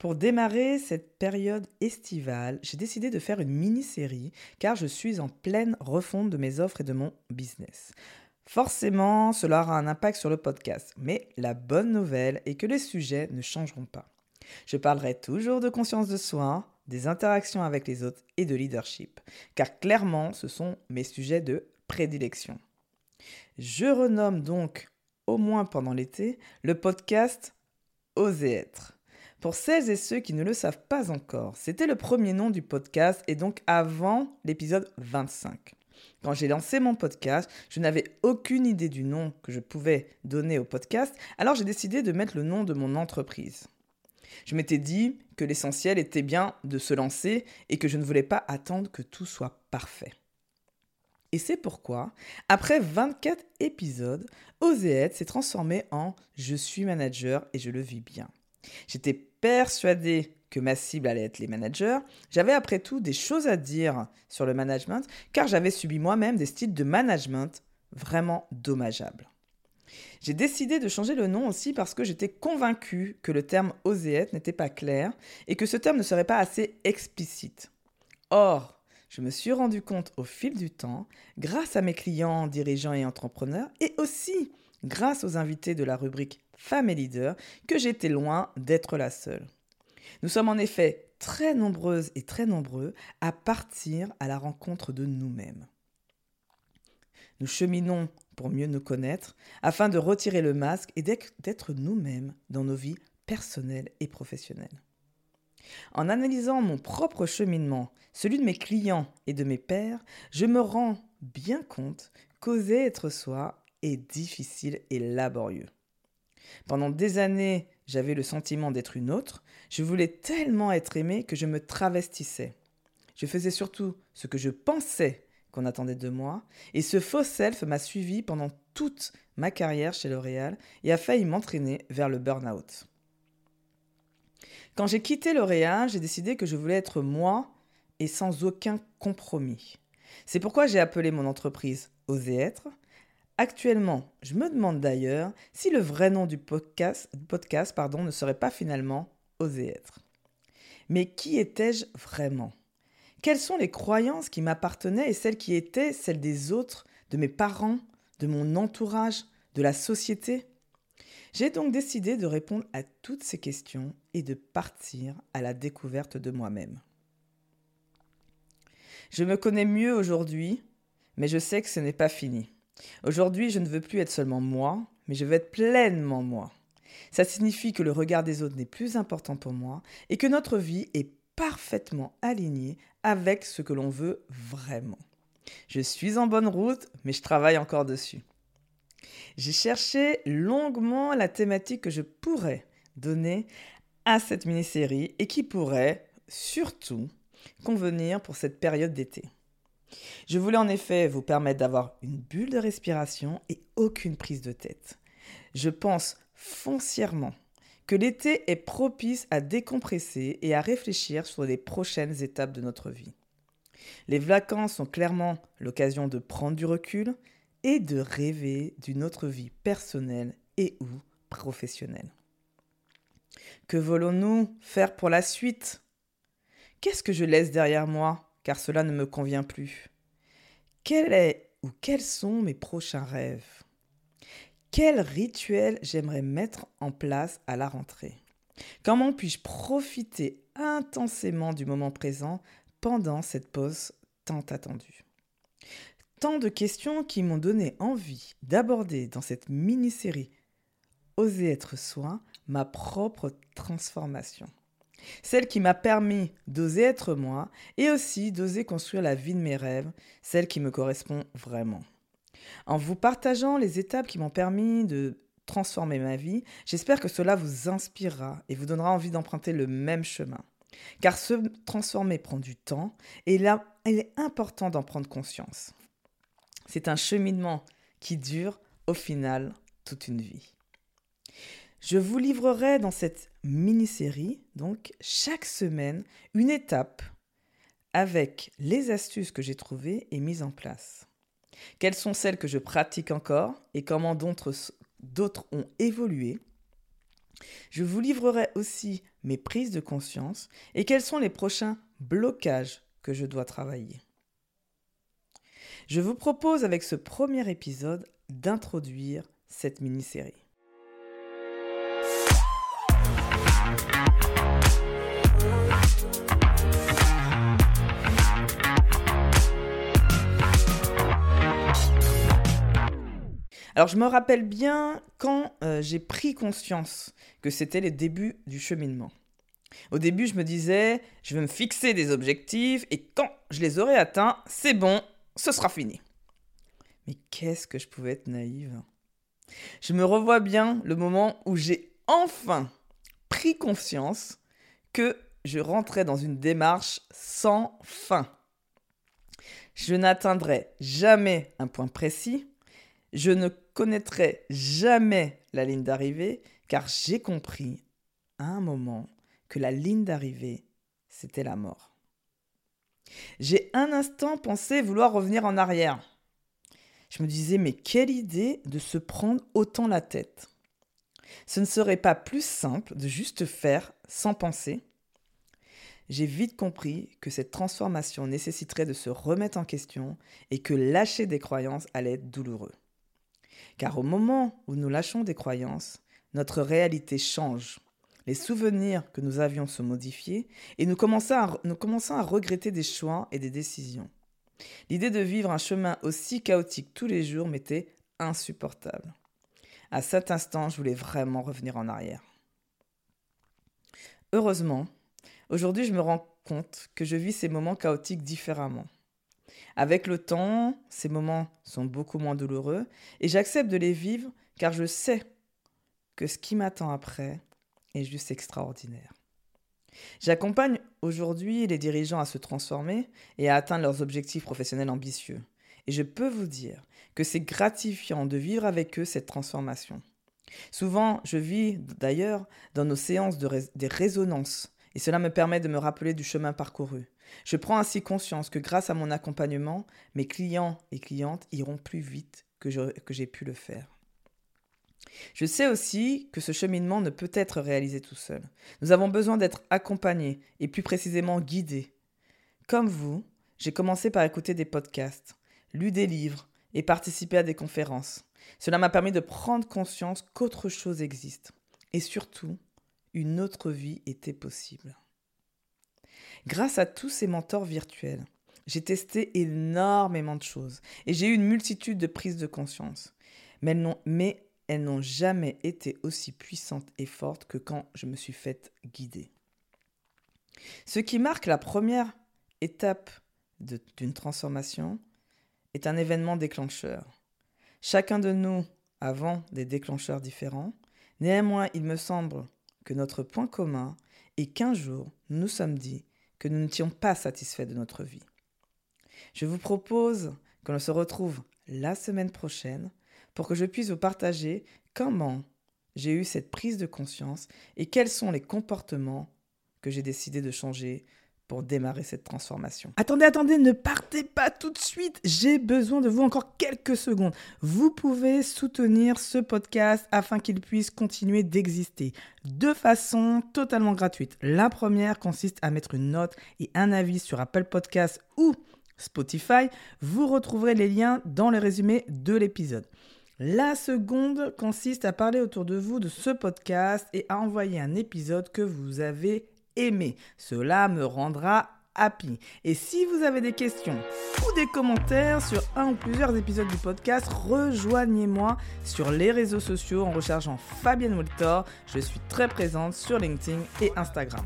Pour démarrer cette période estivale, j'ai décidé de faire une mini-série car je suis en pleine refonte de mes offres et de mon business. Forcément, cela aura un impact sur le podcast, mais la bonne nouvelle est que les sujets ne changeront pas. Je parlerai toujours de conscience de soi, des interactions avec les autres et de leadership, car clairement, ce sont mes sujets de prédilection. Je renomme donc, au moins pendant l'été, le podcast Oser être. Pour celles et ceux qui ne le savent pas encore, c'était le premier nom du podcast et donc avant l'épisode 25. Quand j'ai lancé mon podcast, je n'avais aucune idée du nom que je pouvais donner au podcast, alors j'ai décidé de mettre le nom de mon entreprise. Je m'étais dit que l'essentiel était bien de se lancer et que je ne voulais pas attendre que tout soit parfait. Et c'est pourquoi, après 24 épisodes, Oser s'est transformé en Je suis manager et je le vis bien. J'étais persuadée que ma cible allait être les managers. J'avais après tout des choses à dire sur le management car j'avais subi moi-même des styles de management vraiment dommageables. J'ai décidé de changer le nom aussi parce que j'étais convaincue que le terme oser n'était pas clair et que ce terme ne serait pas assez explicite. Or, je me suis rendu compte au fil du temps, grâce à mes clients, dirigeants et entrepreneurs, et aussi grâce aux invités de la rubrique Femmes et leaders, que j'étais loin d'être la seule. Nous sommes en effet très nombreuses et très nombreux à partir à la rencontre de nous-mêmes. Nous cheminons pour mieux nous connaître, afin de retirer le masque et d'être nous-mêmes dans nos vies personnelles et professionnelles. En analysant mon propre cheminement, celui de mes clients et de mes pairs, je me rends bien compte qu'oser être soi est difficile et laborieux. Pendant des années, j'avais le sentiment d'être une autre. Je voulais tellement être aimée que je me travestissais. Je faisais surtout ce que je pensais qu'on attendait de moi, et ce faux self m'a suivi pendant toute ma carrière chez L'Oréal et a failli m'entraîner vers le burn-out. Quand j'ai quitté L'Oréal, j'ai décidé que je voulais être moi et sans aucun compromis. C'est pourquoi j'ai appelé mon entreprise Oser être, Actuellement, je me demande d'ailleurs si le vrai nom du podcast, ne serait pas finalement Oser être. Mais qui étais-je vraiment? Quelles sont les croyances qui m'appartenaient et celles qui étaient celles des autres, de mes parents, de mon entourage, de la société? J'ai donc décidé de répondre à toutes ces questions et de partir à la découverte de moi-même. Je me connais mieux aujourd'hui, mais je sais que ce n'est pas fini. Aujourd'hui, je ne veux plus être seulement moi, mais je veux être pleinement moi. Ça signifie que le regard des autres n'est plus important pour moi et que notre vie est parfaitement alignée avec ce que l'on veut vraiment. Je suis en bonne route, mais je travaille encore dessus. J'ai cherché longuement la thématique que je pourrais donner à cette mini-série et qui pourrait surtout convenir pour cette période d'été. Je voulais en effet vous permettre d'avoir une bulle de respiration et aucune prise de tête. Je pense foncièrement que l'été est propice à décompresser et à réfléchir sur les prochaines étapes de notre vie. Les vacances sont clairement l'occasion de prendre du recul et de rêver d'une autre vie personnelle et ou professionnelle. Que voulons-nous faire pour la suite? Qu'est-ce que je laisse derrière moi? Car cela ne me convient plus. Quel est ou quels sont mes prochains rêves? Quel rituel j'aimerais mettre en place à la rentrée? Comment puis-je profiter intensément du moment présent pendant cette pause tant attendue? Tant de questions qui m'ont donné envie d'aborder dans cette mini-série Oser être soi ma propre transformation. Celle qui m'a permis d'oser être moi et aussi d'oser construire la vie de mes rêves, celle qui me correspond vraiment. En vous partageant les étapes qui m'ont permis de transformer ma vie, j'espère que cela vous inspirera et vous donnera envie d'emprunter le même chemin. Car se transformer prend du temps et là, il est important d'en prendre conscience. C'est un cheminement qui dure au final toute une vie. Je vous livrerai dans cette mini-série, donc chaque semaine, une étape avec les astuces que j'ai trouvées et mises en place. Quelles sont celles que je pratique encore et comment d'autres ont évolué? Je vous livrerai aussi mes prises de conscience et quels sont les prochains blocages que je dois travailler. Je vous propose avec ce premier épisode d'introduire cette mini-série. Alors je me rappelle bien quand euh, j'ai pris conscience que c'était les débuts du cheminement. Au début, je me disais, je vais me fixer des objectifs et quand je les aurai atteints, c'est bon, ce sera fini. Mais qu'est-ce que je pouvais être naïve. Je me revois bien le moment où j'ai enfin pris conscience que je rentrais dans une démarche sans fin. Je n'atteindrai jamais un point précis, je ne connaîtrai jamais la ligne d'arrivée car j'ai compris à un moment que la ligne d'arrivée, c'était la mort. J'ai un instant pensé vouloir revenir en arrière. Je me disais, mais quelle idée de se prendre autant la tête. Ce ne serait pas plus simple de juste faire sans penser J'ai vite compris que cette transformation nécessiterait de se remettre en question et que lâcher des croyances allait être douloureux. Car au moment où nous lâchons des croyances, notre réalité change les souvenirs que nous avions se modifier et nous commençons, à, nous commençons à regretter des choix et des décisions. L'idée de vivre un chemin aussi chaotique tous les jours m'était insupportable. À cet instant, je voulais vraiment revenir en arrière. Heureusement, aujourd'hui, je me rends compte que je vis ces moments chaotiques différemment. Avec le temps, ces moments sont beaucoup moins douloureux et j'accepte de les vivre car je sais que ce qui m'attend après est juste extraordinaire. J'accompagne aujourd'hui les dirigeants à se transformer et à atteindre leurs objectifs professionnels ambitieux. Et je peux vous dire que c'est gratifiant de vivre avec eux cette transformation. Souvent, je vis d'ailleurs dans nos séances de des résonances, et cela me permet de me rappeler du chemin parcouru. Je prends ainsi conscience que grâce à mon accompagnement, mes clients et clientes iront plus vite que j'ai pu le faire. Je sais aussi que ce cheminement ne peut être réalisé tout seul. Nous avons besoin d'être accompagnés et plus précisément guidés. Comme vous, j'ai commencé par écouter des podcasts, lu des livres et participer à des conférences. Cela m'a permis de prendre conscience qu'autre chose existe. Et surtout, une autre vie était possible. Grâce à tous ces mentors virtuels, j'ai testé énormément de choses et j'ai eu une multitude de prises de conscience. Mais, elles n'ont jamais été aussi puissantes et fortes que quand je me suis faite guider. Ce qui marque la première étape d'une transformation est un événement déclencheur. Chacun de nous avons des déclencheurs différents. Néanmoins, il me semble que notre point commun est qu'un jour, nous sommes dit que nous n'étions pas satisfaits de notre vie. Je vous propose que l'on se retrouve la semaine prochaine pour que je puisse vous partager comment j'ai eu cette prise de conscience et quels sont les comportements que j'ai décidé de changer démarrer cette transformation. Attendez, attendez, ne partez pas tout de suite. J'ai besoin de vous encore quelques secondes. Vous pouvez soutenir ce podcast afin qu'il puisse continuer d'exister de façon totalement gratuite. La première consiste à mettre une note et un avis sur Apple Podcast ou Spotify. Vous retrouverez les liens dans le résumé de l'épisode. La seconde consiste à parler autour de vous de ce podcast et à envoyer un épisode que vous avez aimé. Cela me rendra happy. Et si vous avez des questions ou des commentaires sur un ou plusieurs épisodes du podcast, rejoignez-moi sur les réseaux sociaux en recherchant Fabienne Woltor. Je suis très présente sur LinkedIn et Instagram.